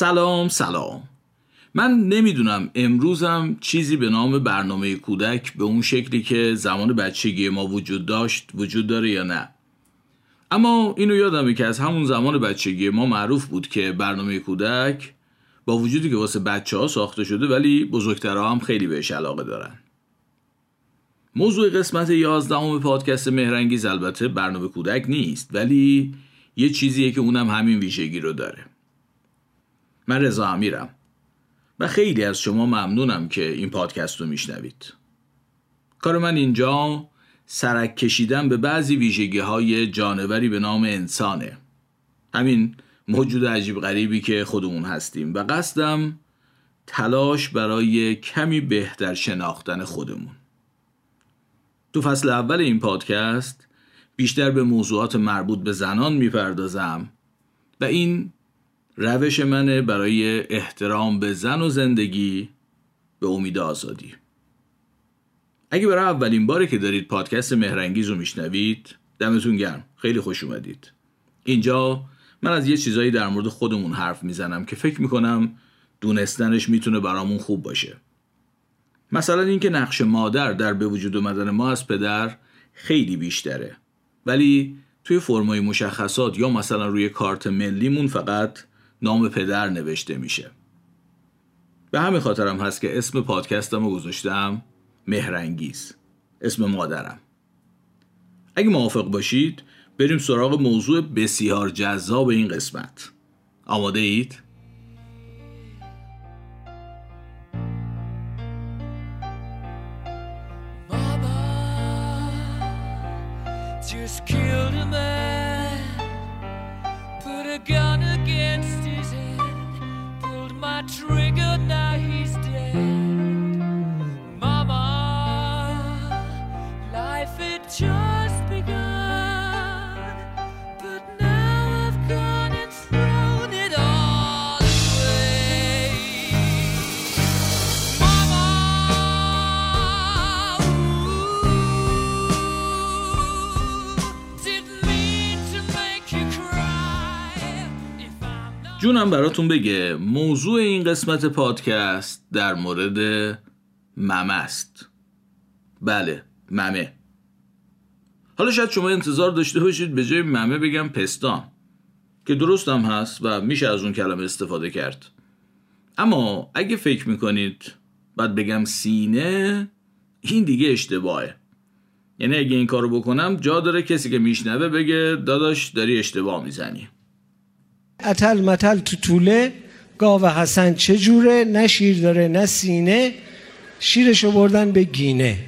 سلام سلام. من نمی‌دونم امروزم چیزی به نام برنامه کودک به اون شکلی که زمان بچگی ما وجود داشت وجود داره یا نه. اما اینو یادمه که از همون زمان بچگی ما معروف بود که برنامه کودک با وجودی که واسه بچه ها ساخته شده ولی بزرگترها هم خیلی بهش علاقه دارن. موضوع قسمت یازدهم پادکست مهرنگیز البته برنامه کودک نیست ولی یه چیزیه که اونم همین ویژگی رو داره. من رضا امیرم. و خیلی از شما ممنونم که این پادکست رو میشنوید. کار من اینجا سرک کشیدن به بعضی ویژگی های جانوری به نام انسانه. همین موجود عجیب غریبی که خودمون هستیم و قصدم تلاش برای کمی بهتر شناختن خودمون. تو فصل اول این پادکست بیشتر به موضوعات مربوط به زنان می‌پردازم و این روش منه برای احترام به زن و زندگی به امید آزادی. اگه برای اولین باره که دارید پادکست مهرنگیز رو میشنوید دمتون گرم. خیلی خوش اومدید. اینجا من از یه چیزایی در مورد خودمون حرف می‌زنم که فکر می‌کنم دونستنش می‌تونه برامون خوب باشه. مثلا اینکه نقش مادر در به وجود اومدن ما از پدر خیلی بیشتره. ولی توی فرمای مشخصات یا مثلا روی کارت ملیمون فقط نام پدر نوشته میشه. به همین خاطرم هست که اسم پادکستم رو گذاشتم مهرنگیز اسم مادرم. اگه موافق باشید بریم سراغ موضوع بسیار جذاب این قسمت. آماده اید؟ جونم براتون بگه موضوع این قسمت پادکست در مورد ممه است. بله ممه. حالا شاید شما انتظار داشته باشید به جای ممه بگم پستان که درست هم هست و میشه از اون کلمه استفاده کرد. اما اگه فکر می‌کنید باید بگم سینه این دیگه اشتباهه. یعنی اگه این کارو بکنم جا داره کسی که میشنوه بگه داداش داری اشتباه می‌زنی. اتل متل تو طوله گاو حسن چه جوره؟ نه شیر داره نه سینه. شیرشو بردن به گینه.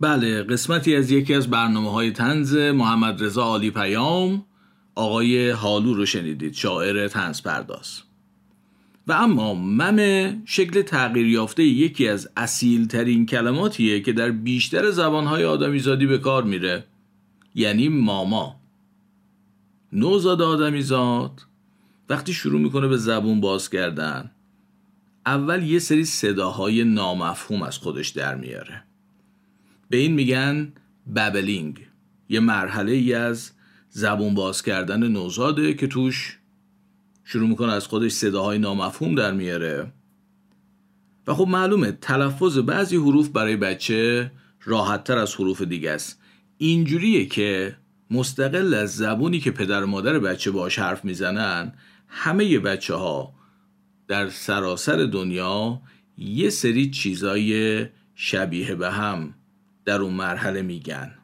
بله قسمتی از یکی از برنامه های تنز محمد رضا عالی پیام آقای حالو رو شنیدید شاعر تنز پرداز. و اما مم شکل تغییر یافته یکی از اصیل ترین کلماتیه که در بیشتر زبانهای آدمیزادی به کار میره یعنی ماما. نوزاد آدمیزاد وقتی شروع می‌کنه به زبون باز کردن اول یه سری صداهای نامفهوم از خودش در میاره. به این میگن ببلینگ یه مرحله ای از زبون باز کردن نوزاده که توش شروع می‌کنه از خودش صداهای نامفهوم در میاره. و خب معلومه تلفظ بعضی حروف برای بچه راحت تر از حروف دیگه است. اینجوریه که مستقل از زبونی که پدر و مادر بچه باش حرف می‌زنن همه بچه ها در سراسر دنیا یه سری چیزای شبیه به هم در اون مرحله میگن.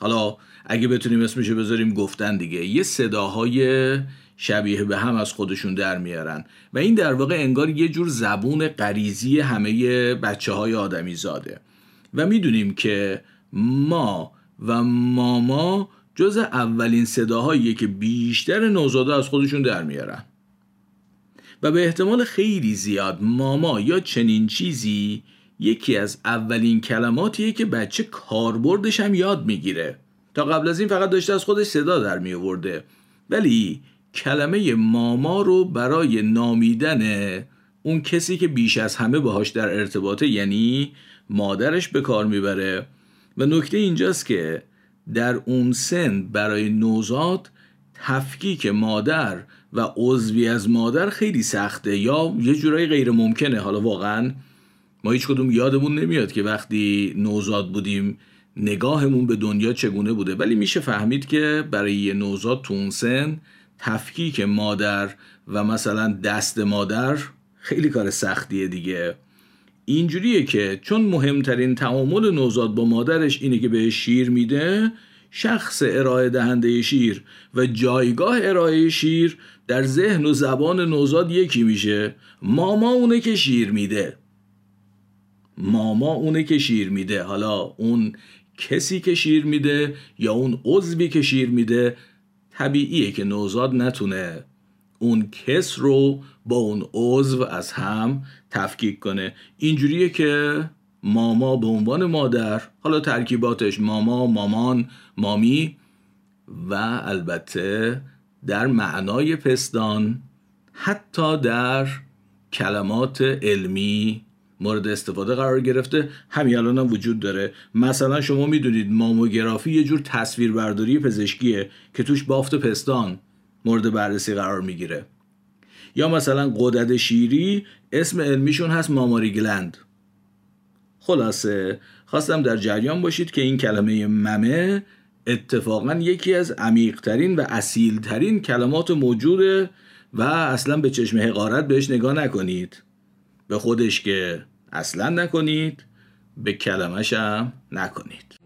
حالا اگه بتونیم اسمشو بذاریم گفتن دیگه. یه صداهای شبیه به هم از خودشون در میارن. و این در واقع انگار یه جور زبون غریزی همه بچه های آدمی زاده و می‌دونیم که ما و ماما جز اولین صداهایی که بیشتر نوزاده از خودشون در میارن. و به احتمال خیلی زیاد ماما یا چنین چیزی یکی از اولین کلماتیه که بچه کاربردش هم یاد می‌گیره. تا قبل از این فقط داشته از خودش صدا در می ولی کلمه ماما رو برای نامیدن اون کسی که بیش از همه باهاش در ارتباطه یعنی مادرش به کار می‌بره. و نکته اینجاست که در اون سن برای نوزاد تفکیک مادر و عضوی از مادر خیلی سخته یا یه جورایی غیر ممکنه. حالا واقعا ما هیچ کدوم یادمون نمیاد که وقتی نوزاد بودیم نگاهمون به دنیا چگونه بوده. ولی میشه فهمید که برای یه نوزاد تو اون سن تفکیک مادر و مثلا دست مادر خیلی کار سختیه دیگه. اینجوریه که چون مهمترین تعامل نوزاد با مادرش اینه که به شیر میده شخص ارائه دهنده شیر و جایگاه ارائه شیر در ذهن و زبان نوزاد یکی میشه. ماما اونه که شیر میده. ماما اونه که شیر میده. حالا اون کسی که شیر میده یا اون عضوی که شیر میده طبیعیه که نوزاد نتونه اون کس رو با اون عضو از هم تفکیک کنه. اینجوریه که ماما به عنوان مادر حالا ترکیباتش ماما مامان مامی و البته در معنای پستان حتی در کلمات علمی مورد استفاده قرار گرفته. همین الان هم وجود داره. مثلا شما می‌دونید ماموگرافی یه جور تصویربرداری پزشکیه که توش بافت پستان مورد بررسی قرار می‌گیره. یا مثلا قدرت شیری اسم علمیشون هست ماماری گلند. خلاصه خواستم در جریان باشید که این کلمه ممه اتفاقا یکی از عمیقترین و اصیلترین کلمات موجوده و اصلا به چشم حقارت بهش نگاه نکنید. به خودش که اصلا نکنید به کلمش هم نکنید.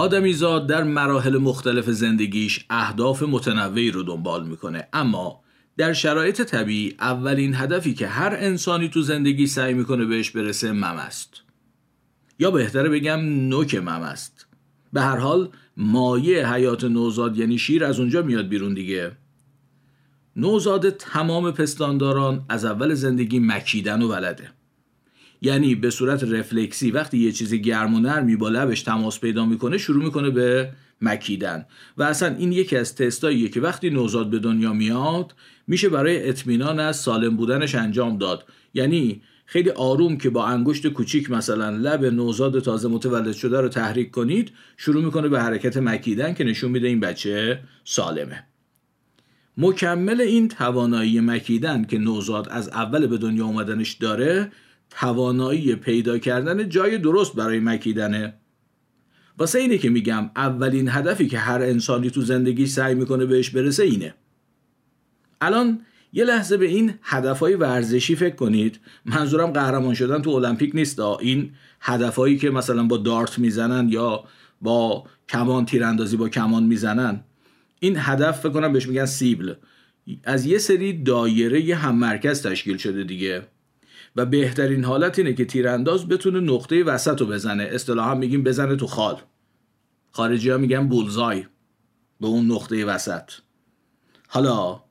آدمیزاد در مراحل مختلف زندگیش اهداف متنوعی رو دنبال می‌کنه. اما در شرایط طبیعی اولین هدفی که هر انسانی تو زندگی سعی می‌کنه بهش برسه مم است. یا بهتره بگم نوک مم است. به هر حال مایه حیات نوزاد یعنی شیر از اونجا میاد بیرون دیگه. نوزاد تمام پستانداران از اول زندگی مکیدن و ولده. یعنی به صورت رفلکسی وقتی یه چیزی گرم و نرمی با لبش تماس پیدا می‌کنه شروع می‌کنه به مکیدن. و اصلا این یکی از تستاییه که وقتی نوزاد به دنیا میاد میشه برای اطمینان از سالم بودنش انجام داد. یعنی خیلی آروم که با انگشت کوچیک مثلا لب نوزاد تازه متولد شده رو تحریک کنید شروع می‌کنه به حرکت مکیدن که نشون میده این بچه سالمه. مکمل این توانایی مکیدن که نوزاد از اول به دنیا اومدنش داره توانایی پیدا کردن جای درست برای مکیدنه. واسه اینه که میگم اولین هدفی که هر انسانی تو زندگی سعی می‌کنه بهش برسه اینه. الان یه لحظه به این هدفهای ورزشی فکر کنید. منظورم قهرمان شدن تو المپیک نیست. این هدفهایی که مثلا با دارت می‌زنن یا با کمان تیراندازی با کمان می‌زنن. این هدف فکر کنم بهش میگن سیبل. از یه سری دایره یه هم مرکز تشکیل شده دیگه. و بهترین حالت اینه که تیرانداز بتونه نقطه وسط رو بزنه. اصطلاحا میگیم بزنه تو خال. خارجی ها میگن بولزای به اون نقطه وسط. حالا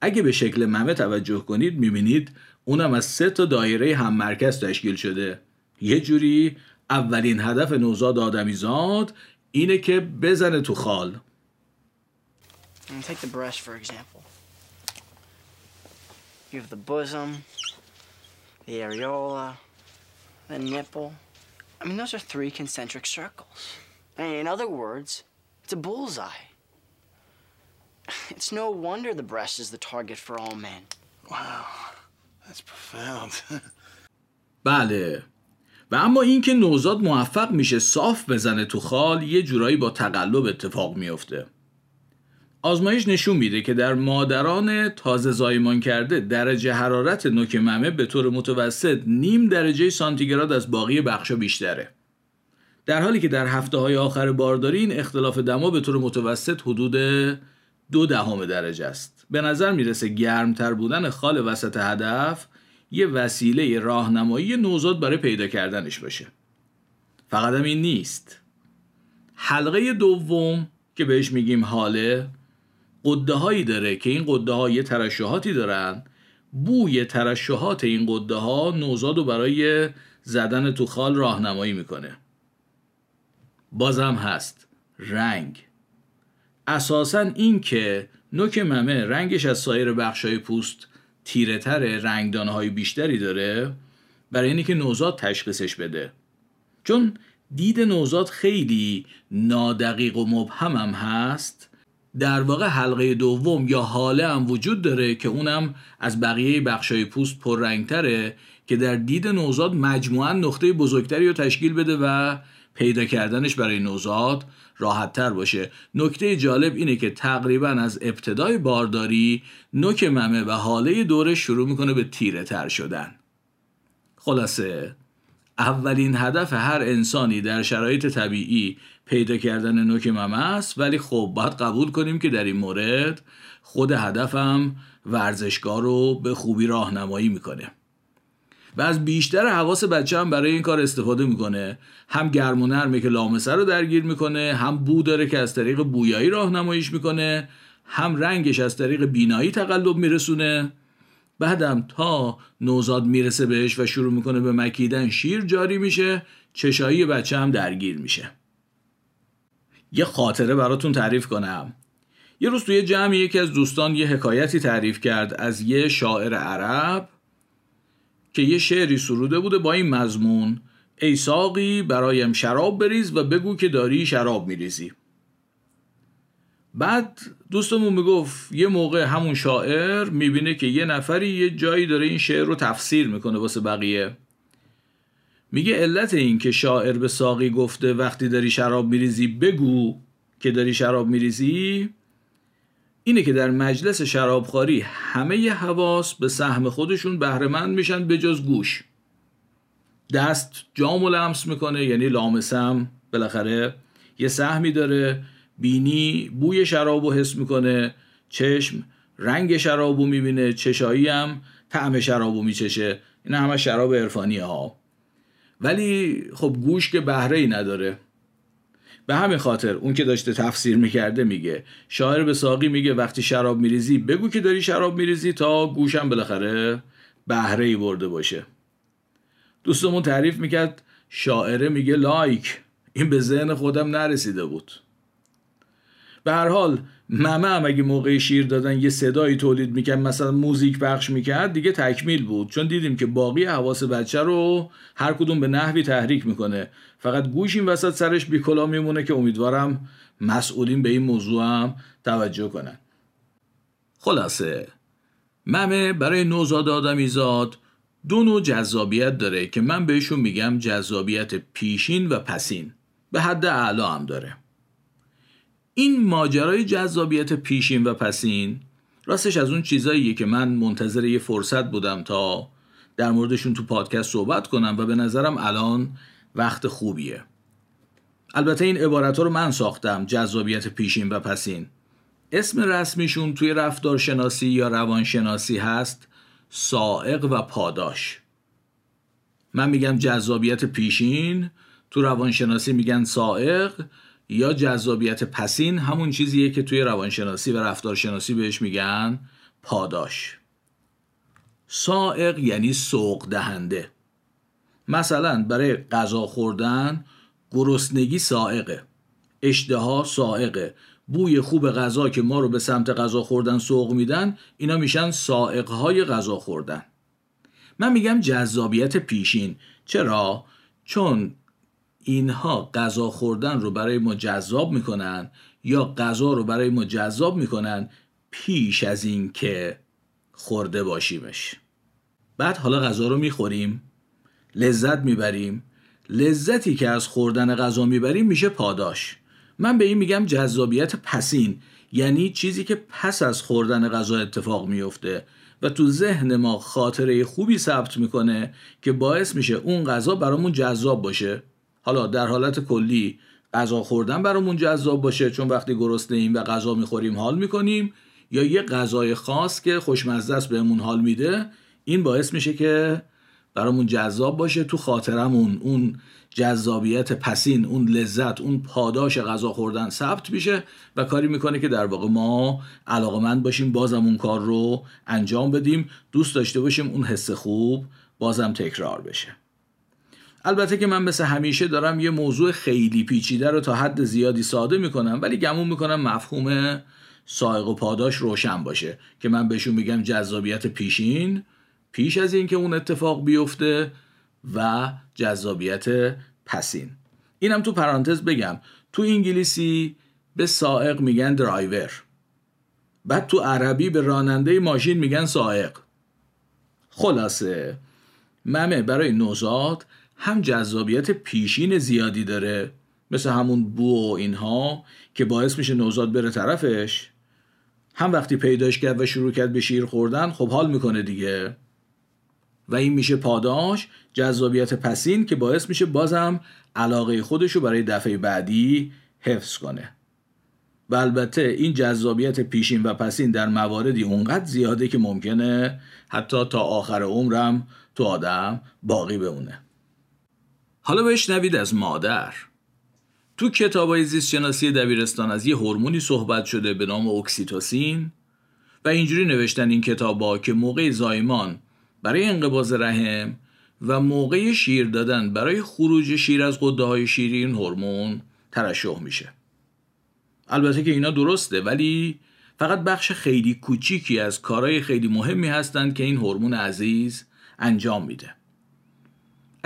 اگه به شکل ممه توجه کنید می‌بینید اونم از سه تا دایره هم مرکز تشکیل شده. یه جوری اولین هدف نوزاد آدمیزاد اینه که بزنه تو خال. Take the breast for example. You have the bosom, the areola, the nipple. I mean, those are three concentric circles. in other words, it's a bullseye. It's no wonder the breast is the target for all men. Wow, that's profound. بله و اما اینکه نوزاد موفق میشه صاف بزنه تو خال یه جورایی با تقلب اتفاق میفته آزمایش نشون میده که در مادران تازه زایمان کرده درجه حرارت نوک ممه به طور متوسط نیم درجه سانتیگراد از باقی بخشا بیشتره. در حالی که در هفته های آخر بارداری این اختلاف دما به طور متوسط حدود دو دهم درجه است. به نظر می‌رسه گرمتر بودن خال وسط هدف یه وسیله راهنمایی نوزاد برای پیدا کردنش باشه. فقط هم این نیست. حلقه دوم که بهش میگیم حاله قده هایی داره که این قده ها یه ترشحاتی دارن بوی ترشحات این قده ها نوزاد رو برای زدن تو خال راهنمایی می‌کنه. بازم هست. رنگ. اساسا این که نوک ممه رنگش از سایر بخشای پوست تیره تره رنگدانه های بیشتری داره برای اینکه نوزاد تشخیصش بده. چون دید نوزاد خیلی نادقیق و هم هست در واقع حلقه دوم یا حاله هم وجود داره که اونم از بقیه بخشای پوست پررنگتره که در دید نوزاد مجموعا نقطه بزرگتری رو تشکیل بده و پیدا کردنش برای نوزاد راحت تر باشه. نکته جالب اینه که تقریبا از ابتدای بارداری نوک ممه و حاله دورش شروع می‌کنه به تیره تر شدن. خلاصه اولین هدف هر انسانی در شرایط طبیعی پیدا کردن نوک ممه است ولی خب باید قبول کنیم که در این مورد خود هدفم ورزشگاه رو به خوبی راهنمایی می‌کنه. و از بیشتر حواس بچه هم برای این کار استفاده می‌کنه. هم گرم و نرمه که لامسه رو درگیر می‌کنه هم بو داره که از طریق بویایی راهنماییش می‌کنه هم رنگش از طریق بینایی تقلب میرسونه. بعدم تا نوزاد می‌رسه بهش و شروع می‌کنه به مکیدن شیر جاری میشه چشایی بچه هم درگیر میشه. یه خاطره براتون تعریف کنم. یه روز توی جمع یکی از دوستان یه حکایتی تعریف کرد از یه شاعر عرب که یه شعری سروده بوده با این مضمون ای ساقی برایم شراب بریز و بگو که داری شراب میریزی. بعد دوستمون می‌گفت یه موقع همون شاعر می‌بینه که یه نفری یه جایی داره این شعر رو تفسیر می‌کنه واسه بقیه. میگه علت این که شاعر به ساقی گفته وقتی داری شراب میریزی بگو که داری شراب میریزی اینه که در مجلس شرابخوری همه ی حواس به سهم خودشون بهرهمند میشن به جز گوش. دست جام و لمس می‌کنه یعنی لامسم. بالاخره یه سهمی داره بینی بوی شراب رو حس می‌کنه چشم رنگ شراب رو می‌بینه چشایی هم طعم شراب رو میچشه. این همه شراب عرفانی ها ولی خب گوش که بهره ای نداره. به همین خاطر اون که داشته تفسیر می‌کرده میگه. شاعر به ساقی میگه وقتی شراب میریزی بگو که داری شراب میریزی تا گوشم بالاخره بهره ای برده باشه. دوستمون تعریف می‌کرد شاعره میگه لایک. این به ذهن خودم نرسیده بود. به هر حال ممه هم اگه موقع شیر دادن یه صدایی تولید می‌کرد مثلا موزیک پخش می‌کرد دیگه تکمیل بود. چون دیدیم که باقی حواس بچه رو هر کدوم به نحوی تحریک می‌کنه. فقط گوش این وسط سرش بیکلا میمونه که امیدوارم مسئولین به این موضوع هم توجه کنن. خلاصه ممه برای نوزاد آدمیزاد دو نوع جذابیت داره که من بهشون میگم جذابیت پیشین و پسین. به حد اعلا هم داره. این ماجرای جذابیت پیشین و پسین راستش از اون چیزاییه که من منتظر یه فرصت بودم تا در موردشون تو پادکست صحبت کنم و به نظرم الان وقت خوبیه. البته این عبارت رو من ساختم جذابیت پیشین و پسین. اسم رسمیشون توی رفتارشناسی یا روانشناسی هست سائق و پاداش. من میگم جذابیت پیشین تو روانشناسی میگن سائق یا جذابیت پسین همون چیزیه که توی روانشناسی و رفتارشناسی بهش میگن پاداش. سائق یعنی سوق دهنده. مثلا برای غذا خوردن گرسنگی سائقه. اشتها سائقه. بوی خوب غذا که ما رو به سمت غذا خوردن سوق میدن اینا میشن سائقهای غذا خوردن. من میگم جذابیت پیشین. چرا؟ چون اینها غذا خوردن رو برای ما جذاب می‌کنن یا غذا رو برای ما جذاب می‌کنن پیش از این که خورده باشیمش. بعد حالا غذا رو می‌خوریم لذت می‌بریم. لذتی که از خوردن غذا می‌بریم میشه پاداش. من به این میگم جذابیت پسین یعنی چیزی که پس از خوردن غذا اتفاق میفته و تو ذهن ما خاطره خوبی ثبت می‌کنه که باعث میشه اون غذا برامون جذاب باشه. حالا در حالت کلی غذا خوردن برامون جذاب باشه چون وقتی گرسنه ایم و غذا می‌خوریم حال می‌کنیم یا یه غذای خاص که خوشمزه است بهمون حال میده این باعث میشه که برامون جذاب باشه تو خاطرمون. اون جذابیت پسین اون لذت اون پاداش غذا خوردن ثبت میشه و کاری می‌کنه که در واقع ما علاقمند باشیم بازم اون کار رو انجام بدیم. دوست داشته باشیم اون حس خوب بازم تکرار بشه. البته که من مثل همیشه دارم یه موضوع خیلی پیچیده رو تا حد زیادی ساده می‌کنم ولی گمون می‌کنم مفهوم سایق و پاداش روشن باشه. که من بهشون میگم جذابیت پیشین پیش از اینکه اون اتفاق بیفته و جذابیت پسین. اینم تو پرانتز بگم تو انگلیسی به سائق میگن درایور. بعد تو عربی به راننده ماشین میگن سائق. خلاصه ممه برای نوزاد هم جذابیت پیشین زیادی داره. مثل همون بو و اینها که باعث میشه نوزاد بره طرفش. هم وقتی پیداش کرد و شروع کرد به شیر خوردن خب حال می‌کنه دیگه. و این میشه پاداش جذابیت پسین که باعث میشه بازم علاقه خودش رو برای دفعه بعدی حفظ کنه. و البته این جذابیت پیشین و پسین در مواردی اونقدر زیاده که ممکنه حتی تا آخر عمرم تو آدم باقی بمونه. حالا بشنوید از مادر. تو کتاب های زیست شناسی دبیرستان از یه هورمونی صحبت شده به نام اکسیتوسین و اینجوری نوشتن این کتاب که موقع زایمان برای انقباز رحم و موقع شیر دادن برای خروج شیر از قده های شیری این هورمون ترشح میشه. البته که اینا درسته ولی فقط بخش خیلی کوچیکی از کارهای خیلی مهمی هستند که این هورمون عزیز انجام میده.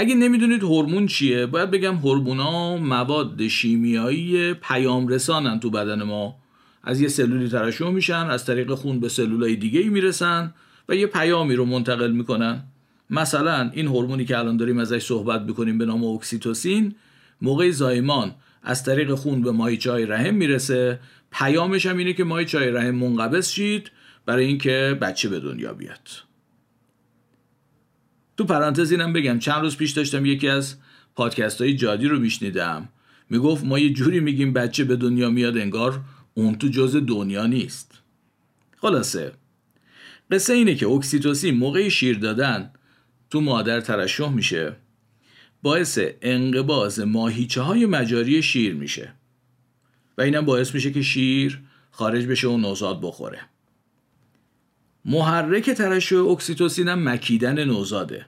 اگه نمی‌دونید هورمون چیه باید بگم هورمونا مواد شیمیایی پیام رسانن تو بدن ما. از یه سلولی ترشح میشن از طریق خون به سلولای دیگه ای می‌رسن و یه پیامی رو منتقل می‌کنن. مثلا این هورمونی که الان داریم ازش صحبت می‌کنیم به نام اکسیتوسین موقع زایمان از طریق خون به ماهیچه رحم می‌رسه. پیامش هم اینه که ماهیچه رحم منقبض شید برای اینکه بچه به دنیا بیاد. تو پرانتز اینم بگم چند روز پیش داشتم یکی از پادکست های جادی رو میشنیدم. می‌گفت ما یه جوری میگیم بچه به دنیا میاد انگار اون تو جز دنیا نیست. خلاصه قصه اینه که اکسیتوسین موقع شیر دادن تو مادر ترشح میشه. باعث انقباز ماهیچه های مجاری شیر میشه. و اینم باعث میشه که شیر خارج بشه و نوزاد بخوره. محرک ترشح اکسیتوسین هم مکیدن نوزاده.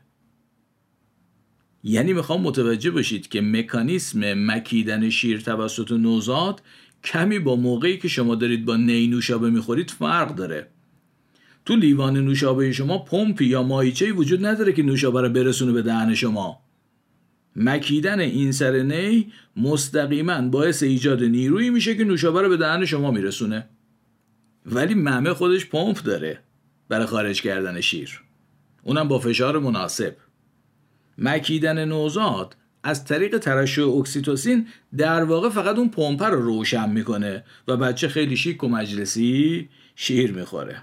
یعنی می‌خوام متوجه باشید که مکانیسم مکیدن شیر توسط نوزاد کمی با موقعی که شما دارید با نی نوشابه می‌خورید فرق داره. تو لیوان نوشابه شما پمپی یا ماهیچه وجود نداره که نوشابه رو برسونه به دهن شما. مکیدن این سر نی مستقیما باعث ایجاد نیرویی میشه که نوشابه رو به دهن شما میرسونه. ولی ممه خودش پمپ داره. برای خارج کردن شیر. اونم با فشار مناسب. مکیدن نوزاد از طریق ترشح اکسیتوسین در واقع فقط اون پمپ رو روشن می‌کنه و بچه خیلی شیک و مجلسی شیر می‌خوره.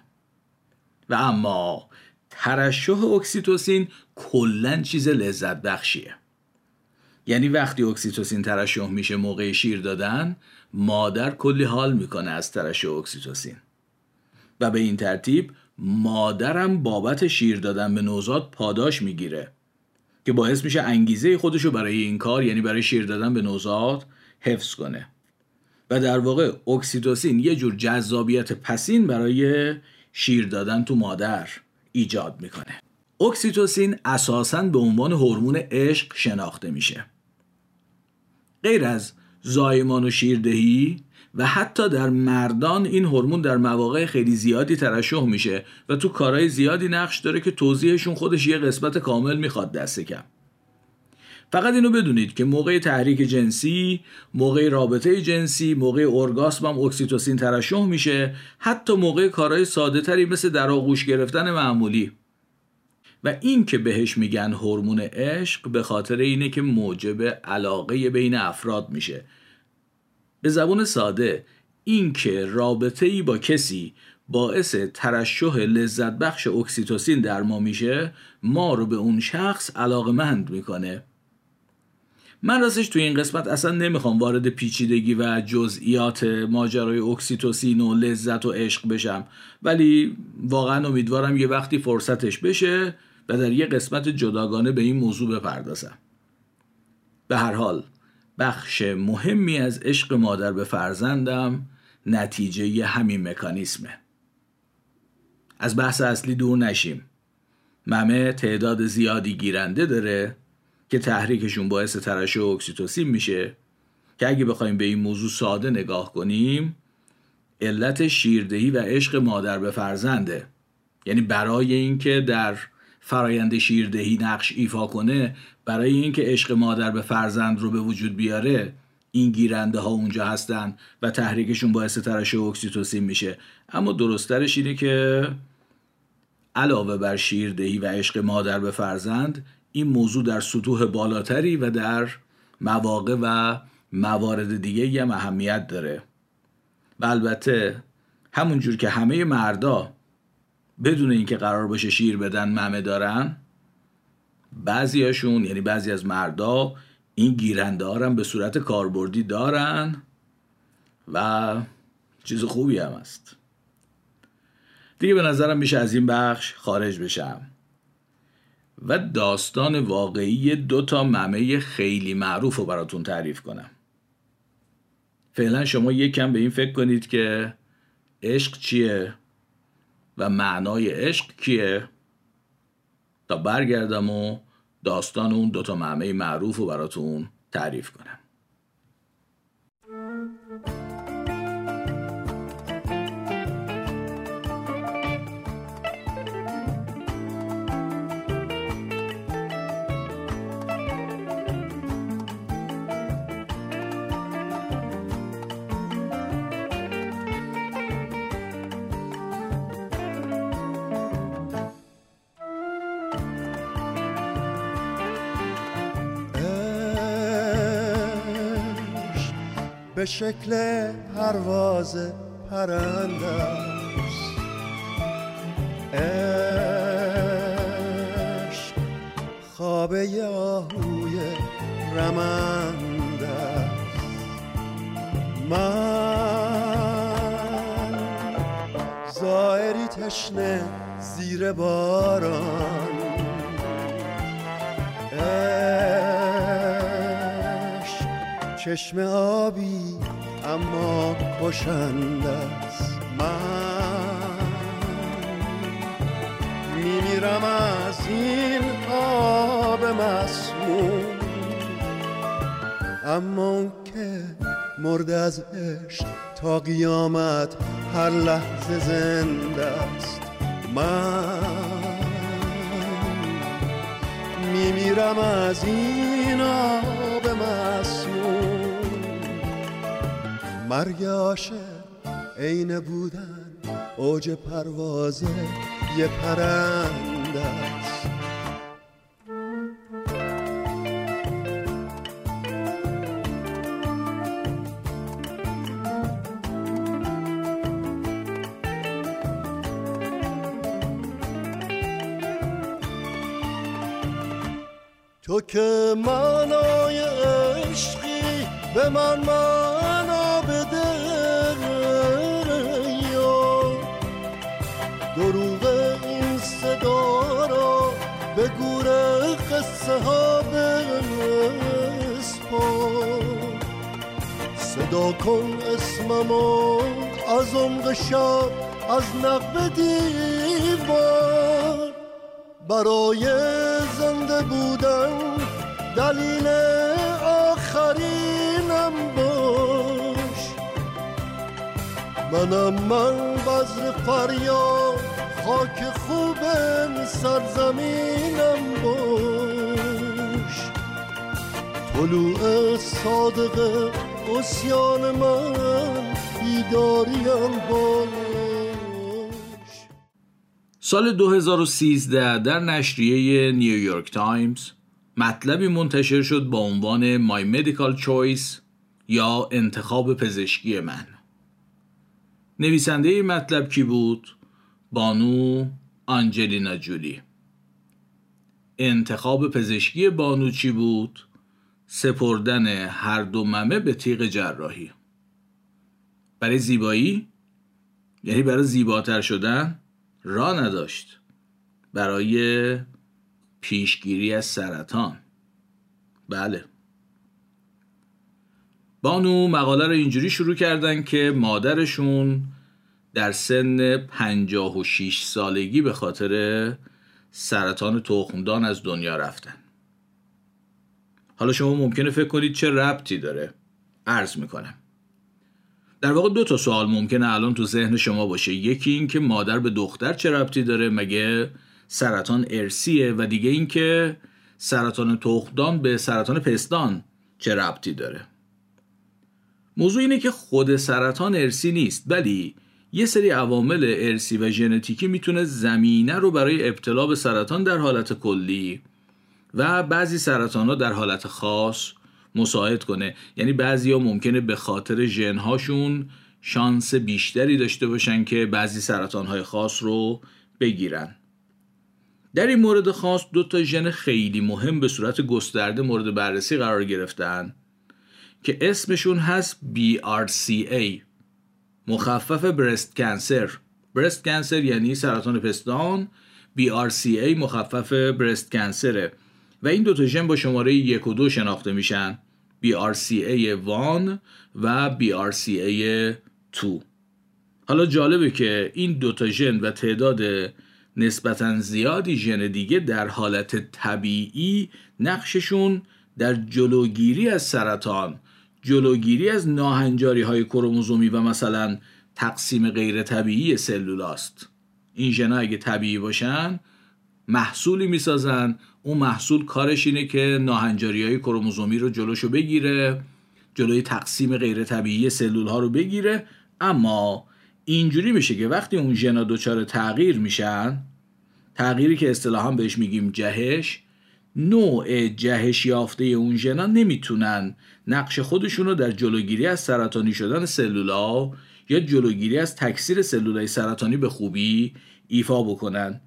و اما ترشح اکسیتوسین کلا چیز لذت بخشیه. یعنی وقتی اکسیتوسین ترشح میشه موقع شیر دادن مادر کلی حال می‌کنه از ترشح اکسیتوسین. و به این ترتیب مادرم بابت شیر دادن به نوزاد پاداش می‌گیره که باعث میشه انگیزه خودشو برای این کار یعنی برای شیر دادن به نوزاد حفظ کنه. و در واقع اکسیتوسین یه جور جذابیت پسین برای شیر دادن تو مادر ایجاد می‌کنه. اکسیتوسین اساساً به عنوان هورمون عشق شناخته میشه. غیر از زایمان و شیردهی و حتی در مردان این هورمون در مواقع خیلی زیادی ترشح میشه و تو کارهای زیادی نقش داره که توضیحشون خودش یه قسمت کامل می‌خواد دست کم. فقط اینو بدونید که موقع تحریک جنسی، موقع رابطه جنسی، موقع اورگاسم هم اکسیتوسین ترشح میشه حتی موقع کارهای ساده تری مثل در آغوش گرفتن معمولی. و این که بهش میگن هورمون عشق به خاطر اینه که موجب علاقه بین افراد میشه. به زبون ساده این که رابطه ای با کسی باعث ترشح لذت بخش اکسیتوسین در ما میشه ما رو به اون شخص علاقمند می‌کنه. من راستش توی این قسمت اصلا نمی‌خوام وارد پیچیدگی و جزئیات ماجرای اکسیتوسین و لذت و عشق بشم ولی واقعا امیدوارم یه وقتی فرصتش بشه و در یه قسمت جداگانه به این موضوع بپردازم. به هر حال بخش مهمی از عشق مادر به فرزندم نتیجه همین مکانیسمه. از بحث اصلی دور نشیم. ممه تعداد زیادی گیرنده داره که تحریکشون باعث ترشح اکسیتوسین میشه که اگه بخوایم به این موضوع ساده نگاه کنیم علت شیردهی و عشق مادر به فرزنده. یعنی برای اینکه در فرایند شیردهی نقش ایفا کنه برای اینکه عشق مادر به فرزند رو به وجود بیاره این گیرنده ها اونجا هستن و تحریکشون باعث ترشح اکسیتوسین میشه. اما درسترش اینه که علاوه بر شیردهی و عشق مادر به فرزند این موضوع در سطوح بالاتری و در مواقع و موارد دیگه هم اهمیت داره. و البته همونجور که همه مردا بدون اینکه قرار باشه شیر بدن ممه دارن بعضیاشون یعنی بعضی از مردا این گیرنده ها به صورت کاربردی دارن و چیز خوبی هم است دیگه به نظرم میشه از این بخش خارج بشم. و داستان واقعی دو تا ممه خیلی معروف رو براتون تعریف کنم. فعلا شما یکم به این فکر کنید که عشق چیه؟ و معنای عشق کیه؟ تا برگردم و داستان اون دوتا معمه معروف رو براتون تعریف کنم. به شکل پرواز پرنده است عشق خوابه آهوی رمنده من زائری تشنه زیر باران. چشم آبی اما کشنده است. من میمیرم از این آب مسموم. اما که مرد از عشق تا قیامت هر لحظه زنده است. من میمیرم از این آب مسموم. مرگ عاشق عین بودن اوج پروازه یه پرنده تو که معنای عشقی به من معنا دروغ این صدا را به گور قصه ها صدا کن اسممو از عمق شب از نقب دیوار. برای زنده بودن دلیل آخرینم باش. منم من بزر فریاد خاک خوب سرزمینم باش. طلوع صادق اسیان من بیداریم باش. سال 2013 در نشریه نیویورک تایمز مطلبی منتشر شد با عنوان My Medical Choice یا انتخاب پزشکی من. نویسنده این مطلب کی بود؟ بانو آنجلینا جولی. انتخاب پزشکی بانو چی بود؟ سپردن هر دو ممه به تیغ جراحی. برای زیبایی؟ یعنی برای زیباتر شدن؟ را نداشت. برای پیشگیری از سرطان. بله. بانو مقاله رو اینجوری شروع کردن که مادرشون در سن 56 سالگی به خاطر سرطان تخمدان از دنیا رفتن. حالا شما ممکنه فکر کنید چه ربطی داره. عرض می‌کنم. در واقع دو تا سوال ممکنه الان تو ذهن شما باشه. یکی این که مادر به دختر چه ربطی داره؟ مگه سرطان ارسیه و دیگه این که سرطان تخمدان به سرطان پستان چه ربطی داره؟ موضوع اینه که خود سرطان ارسی نیست ولی یه سری عوامل ارسی و ژنتیکی می‌تونه زمینه رو برای ابتلا به سرطان در حالت کلی و بعضی سرطان ها در حالت خاص مساعد کنه. یعنی بعضی ها ممکنه به خاطر ژنهاشون شانس بیشتری داشته باشن که بعضی سرطان های خاص رو بگیرن. در این مورد خاص دو تا ژن خیلی مهم به صورت گسترده مورد بررسی قرار گرفتن که اسمشون هست BRCA مخفف برست کنسر برست کنسر یعنی سرطان پستان. BRCA مخفف برست کنسره و این دو تا ژن با شماره یک و دو شناخته میشن. BRCA1 و BRCA2 حالا جالبه که این دو تا ژن و تعداد نسبتا زیادی ژن دیگه در حالت طبیعی نقششون در جلوگیری از سرطان جلوگیری از ناهنجاری های کروموزومی و مثلا تقسیم غیر طبیعی سلولاست این ژنها اگه طبیعی باشن محصولی می‌سازن. اون محصول کارش اینه که ناهنجاری های کروموزومی رو جلوشو بگیره جلوی تقسیم غیر طبیعی سلول ها رو بگیره. اما اینجوری میشه که وقتی اون ژنا دچار تغییر میشن تغییری که اصطلاحا بهش میگیم جهش نوع جهش یافته اون ژنا نمی‌تونن نقش خودشون رو در جلوگیری از سرطانی شدن سلولا یا جلوگیری از تکثیر سلولای سرطانی به خوبی ایفا بکنن.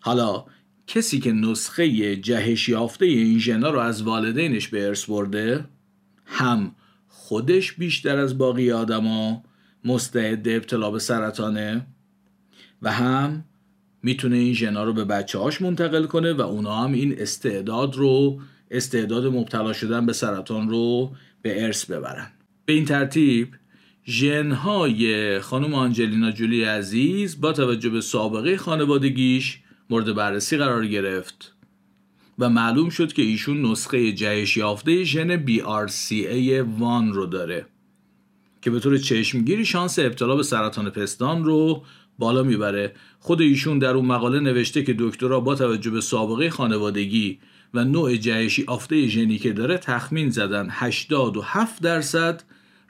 حالا کسی که نسخه جهش یافته این ژنا رو از والدینش به ارث برده هم خودش بیشتر از باقی آدما مستعد ابتلا به سرطانه و هم می‌تونه این ژنا رو به بچه هاش منتقل کنه و اونا هم این استعداد رو استعداد مبتلا شدن به سرطان رو به ارث ببرن. به این ترتیب ژنهای خانم آنجلینا جولی عزیز با توجه به سابقه خانوادگیش مورد بررسی قرار گرفت و معلوم شد که ایشون نسخه جهش یافته ژن BRCA1 رو داره که به طور چشمگیری شانس ابتلا به سرطان پستان رو بالا می‌بره. خود ایشون در اون مقاله نوشته که دکترها با توجه به سابقه خانوادگی و نوع جهشی آفته ژنی که داره تخمین زدن. 87 درصد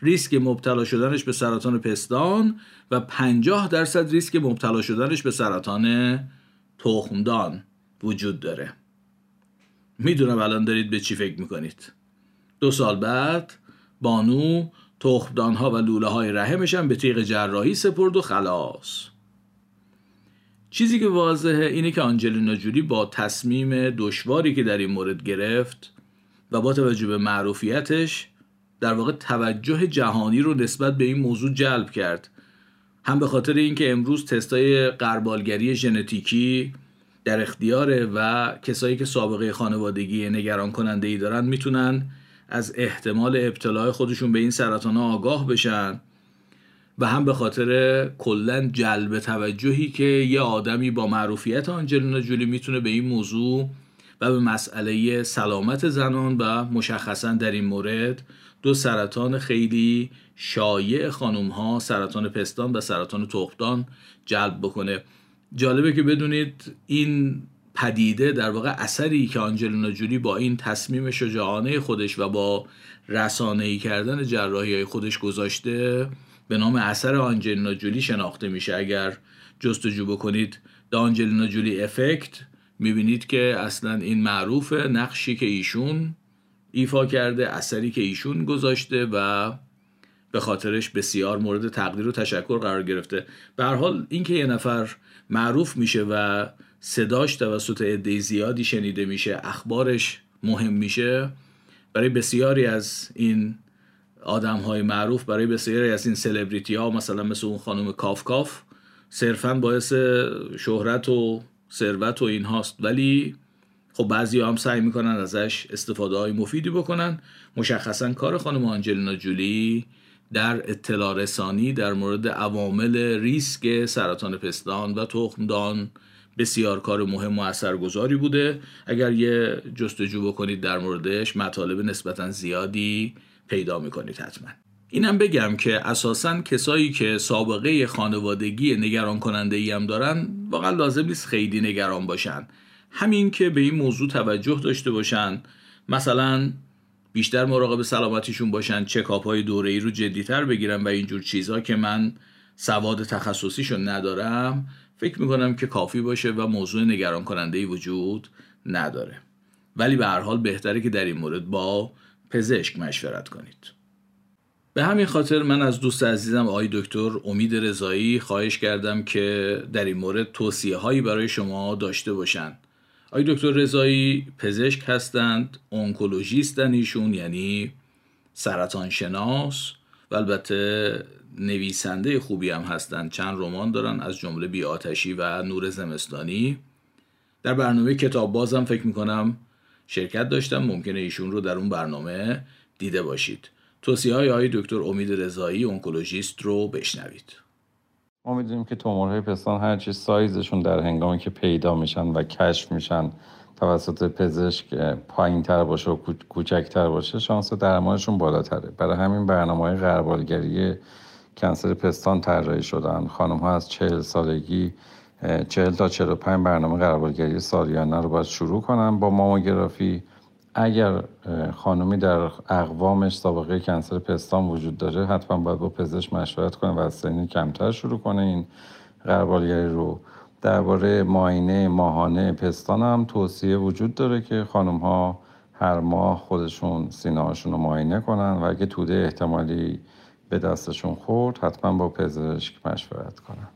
ریسک مبتلا شدنش به سرطان پستان و 50 درصد ریسک مبتلا شدنش به سرطان تخمدان وجود داره. می‌دونم الان دارید به چی فکر می‌کنید. دو سال بعد بانو تخمدان ها و لوله های رحمش هم به تیغ جراحی سپرد و خلاص. چیزی که واضحه اینه که آنجلینا جولی با تصمیم دشواری که در این مورد گرفت و با توجه به معروفیتش در واقع توجه جهانی رو نسبت به این موضوع جلب کرد. هم به خاطر اینکه امروز تستای قربالگری ژنتیکی در اختیاره و کسایی که سابقه خانوادگی نگران کننده ای دارن می‌تونن از احتمال ابتلاع خودشون به این سرطان آگاه بشن. و هم به خاطر کلا جلب توجهی که یه آدمی با معروفیت آنجلینا جولی می‌تونه به این موضوع و به مسئله سلامت زنان و مشخصا در این مورد دو سرطان خیلی شایع خانم ها سرطان پستان و سرطان تخمدان جلب بکنه. جالبه که بدونید این پدیده در واقع اثری که آنجلینا جولی با این تصمیم شجاعانه خودش و با رسانه ای کردن جراحی خودش گذاشته به نام اثر آنجلینا جولی شناخته میشه. اگر جستجو بکنید د آنجلینا جولی افکت می‌بینید که اصلا این معروف نقشی که ایشون ایفا کرده اثری که ایشون گذاشته و به خاطرش بسیار مورد تقدیر و تشکر قرار گرفته. به هر حال اینکه یه نفر معروف میشه و صداش توسط عده زیادی شنیده میشه اخبارش مهم میشه برای بسیاری از این آدم های معروف برای بسیاری از این سلبریتی ها مثلا مثل اون خانم کاف کاف صرفا باعث شهرت و ثروت و این هاست ولی خب بعضی هم سعی می‌کنن ازش استفاده های مفیدی بکنن. مشخصا کار خانم آنجلینا جولی در اطلاع رسانی در مورد عوامل ریسک سرطان پستان و تخمدان بسیار کار مهم و اثرگذاری بوده. اگر یه جستجو بکنید در موردش مطالب نسبتا زیادی پیدا می‌کنید حتما. اینم بگم که اساسا کسایی که سابقه خانوادگی نگران کننده ای هم دارن واقعا لازم نیست خیلی نگران باشن. همین که به این موضوع توجه داشته باشن. مثلا بیشتر مراقب سلامتیشون باشن چکاپ های دوره ای رو جدیتر بگیرن و اینجور چیزها که من سواد تخصصیشون ندارم فکر می‌کنم که کافی باشه و موضوع نگران کننده ای وجود نداره. ولی به هر حال بهتره که در این مورد با پزشک مشورت کنید. به همین خاطر من از دوست عزیزم آقای دکتر امید رضایی خواهش کردم که در این مورد توصیه هایی برای شما داشته باشند. آقای دکتر رضایی پزشک هستند اونکولوژیستن ایشون یعنی سرطان شناس و البته نویسنده خوبی هم هستند. چند رمان دارن از جمله بی آتشی و نور زمستانی. در برنامه کتاب بازم فکر می‌کنم شرکت داشتم ممکنه ایشون رو در اون برنامه دیده باشید. توصیه های آقای دکتر امید رضایی اونکولوژیست رو بشنوید. ما می‌دونیم که تومورهای پستان هرچی سایزشون در هنگامی که پیدا میشن و کشف میشن توسط پزشک پایین تر باشه و کوچکتر باشه شانس درمانشون بالاتره. برای همین برنامه های غربالگری کنسر پستان طراحی شدن. خانم ها از چهل سالگی چهل تا چهل و پنج برنامه غربالگری سالیانه رو باید شروع کنن با ماموگرافی. اگر خانمی در اقوامش سابقه کنسر پستان وجود داره حتما باید با پزشک مشورت کنه و از سنی کمتر شروع کنه. این غربالگری رو درباره ماینه ماهانه پستان هم توصیه وجود داره که خانم ها هر ماه خودشون سینه رو معاینه کنن و اگه توده احتمالی به دستشون خورد حتما با پزشک مشورت کنن.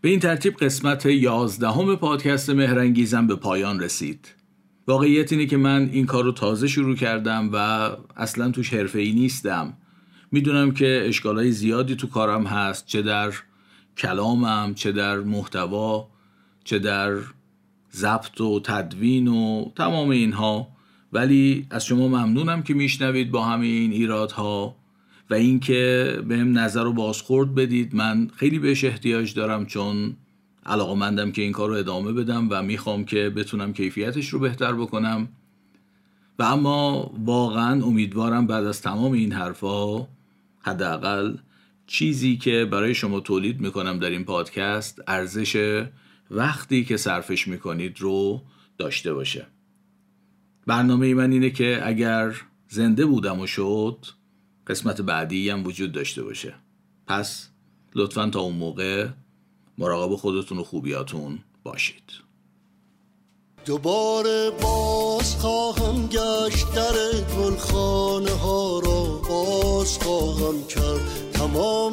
به این ترتیب قسمت یازدهم پادکست مهرنگیزم به پایان رسید. واقعیت اینه که من این کار رو تازه شروع کردم و اصلا توش حرفه ای نیستم. می‌دونم که اشکالای زیادی تو کارم هست چه در کلامم چه در محتوا چه در ضبط و تدوین و تمام اینها. ولی از شما ممنونم که میشنوید با همه این ایرادها. و اینکه بهم نظر و بازخورد بدید. من خیلی بهش احتیاج دارم چون مندم که این کار رو ادامه بدم و می‌خوام که بتونم کیفیتش رو بهتر بکنم. و اما واقعا امیدوارم بعد از تمام این حرفا حداقل چیزی که برای شما تولید می‌کنم در این پادکست ارزش وقتی که صرفش می‌کنید رو داشته باشه. برنامه ای من اینه که اگر زنده بودم و شد قسمت بعدی هم وجود داشته باشه. پس لطفا تا اون موقع مراقب خودتون و خوبیاتون باشید. دوباره باز خواهم گشت در گلخانه ها را. باز خواهم کرد تمام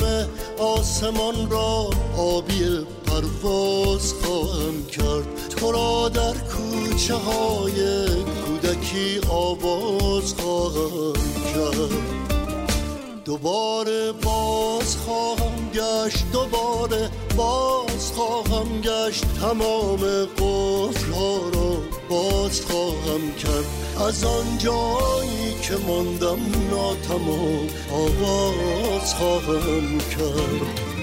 آسمان را. آبی پرواز خواهم کرد. تو را در کوچه های کودکی آواز خواهم کرد. دوباره باز خواهم گشت دوباره باز خواهم گشت. تمام قفل ها را باز خواهم کرد. از آن جایی که ماندم ناتمام آواز خواهم کرد.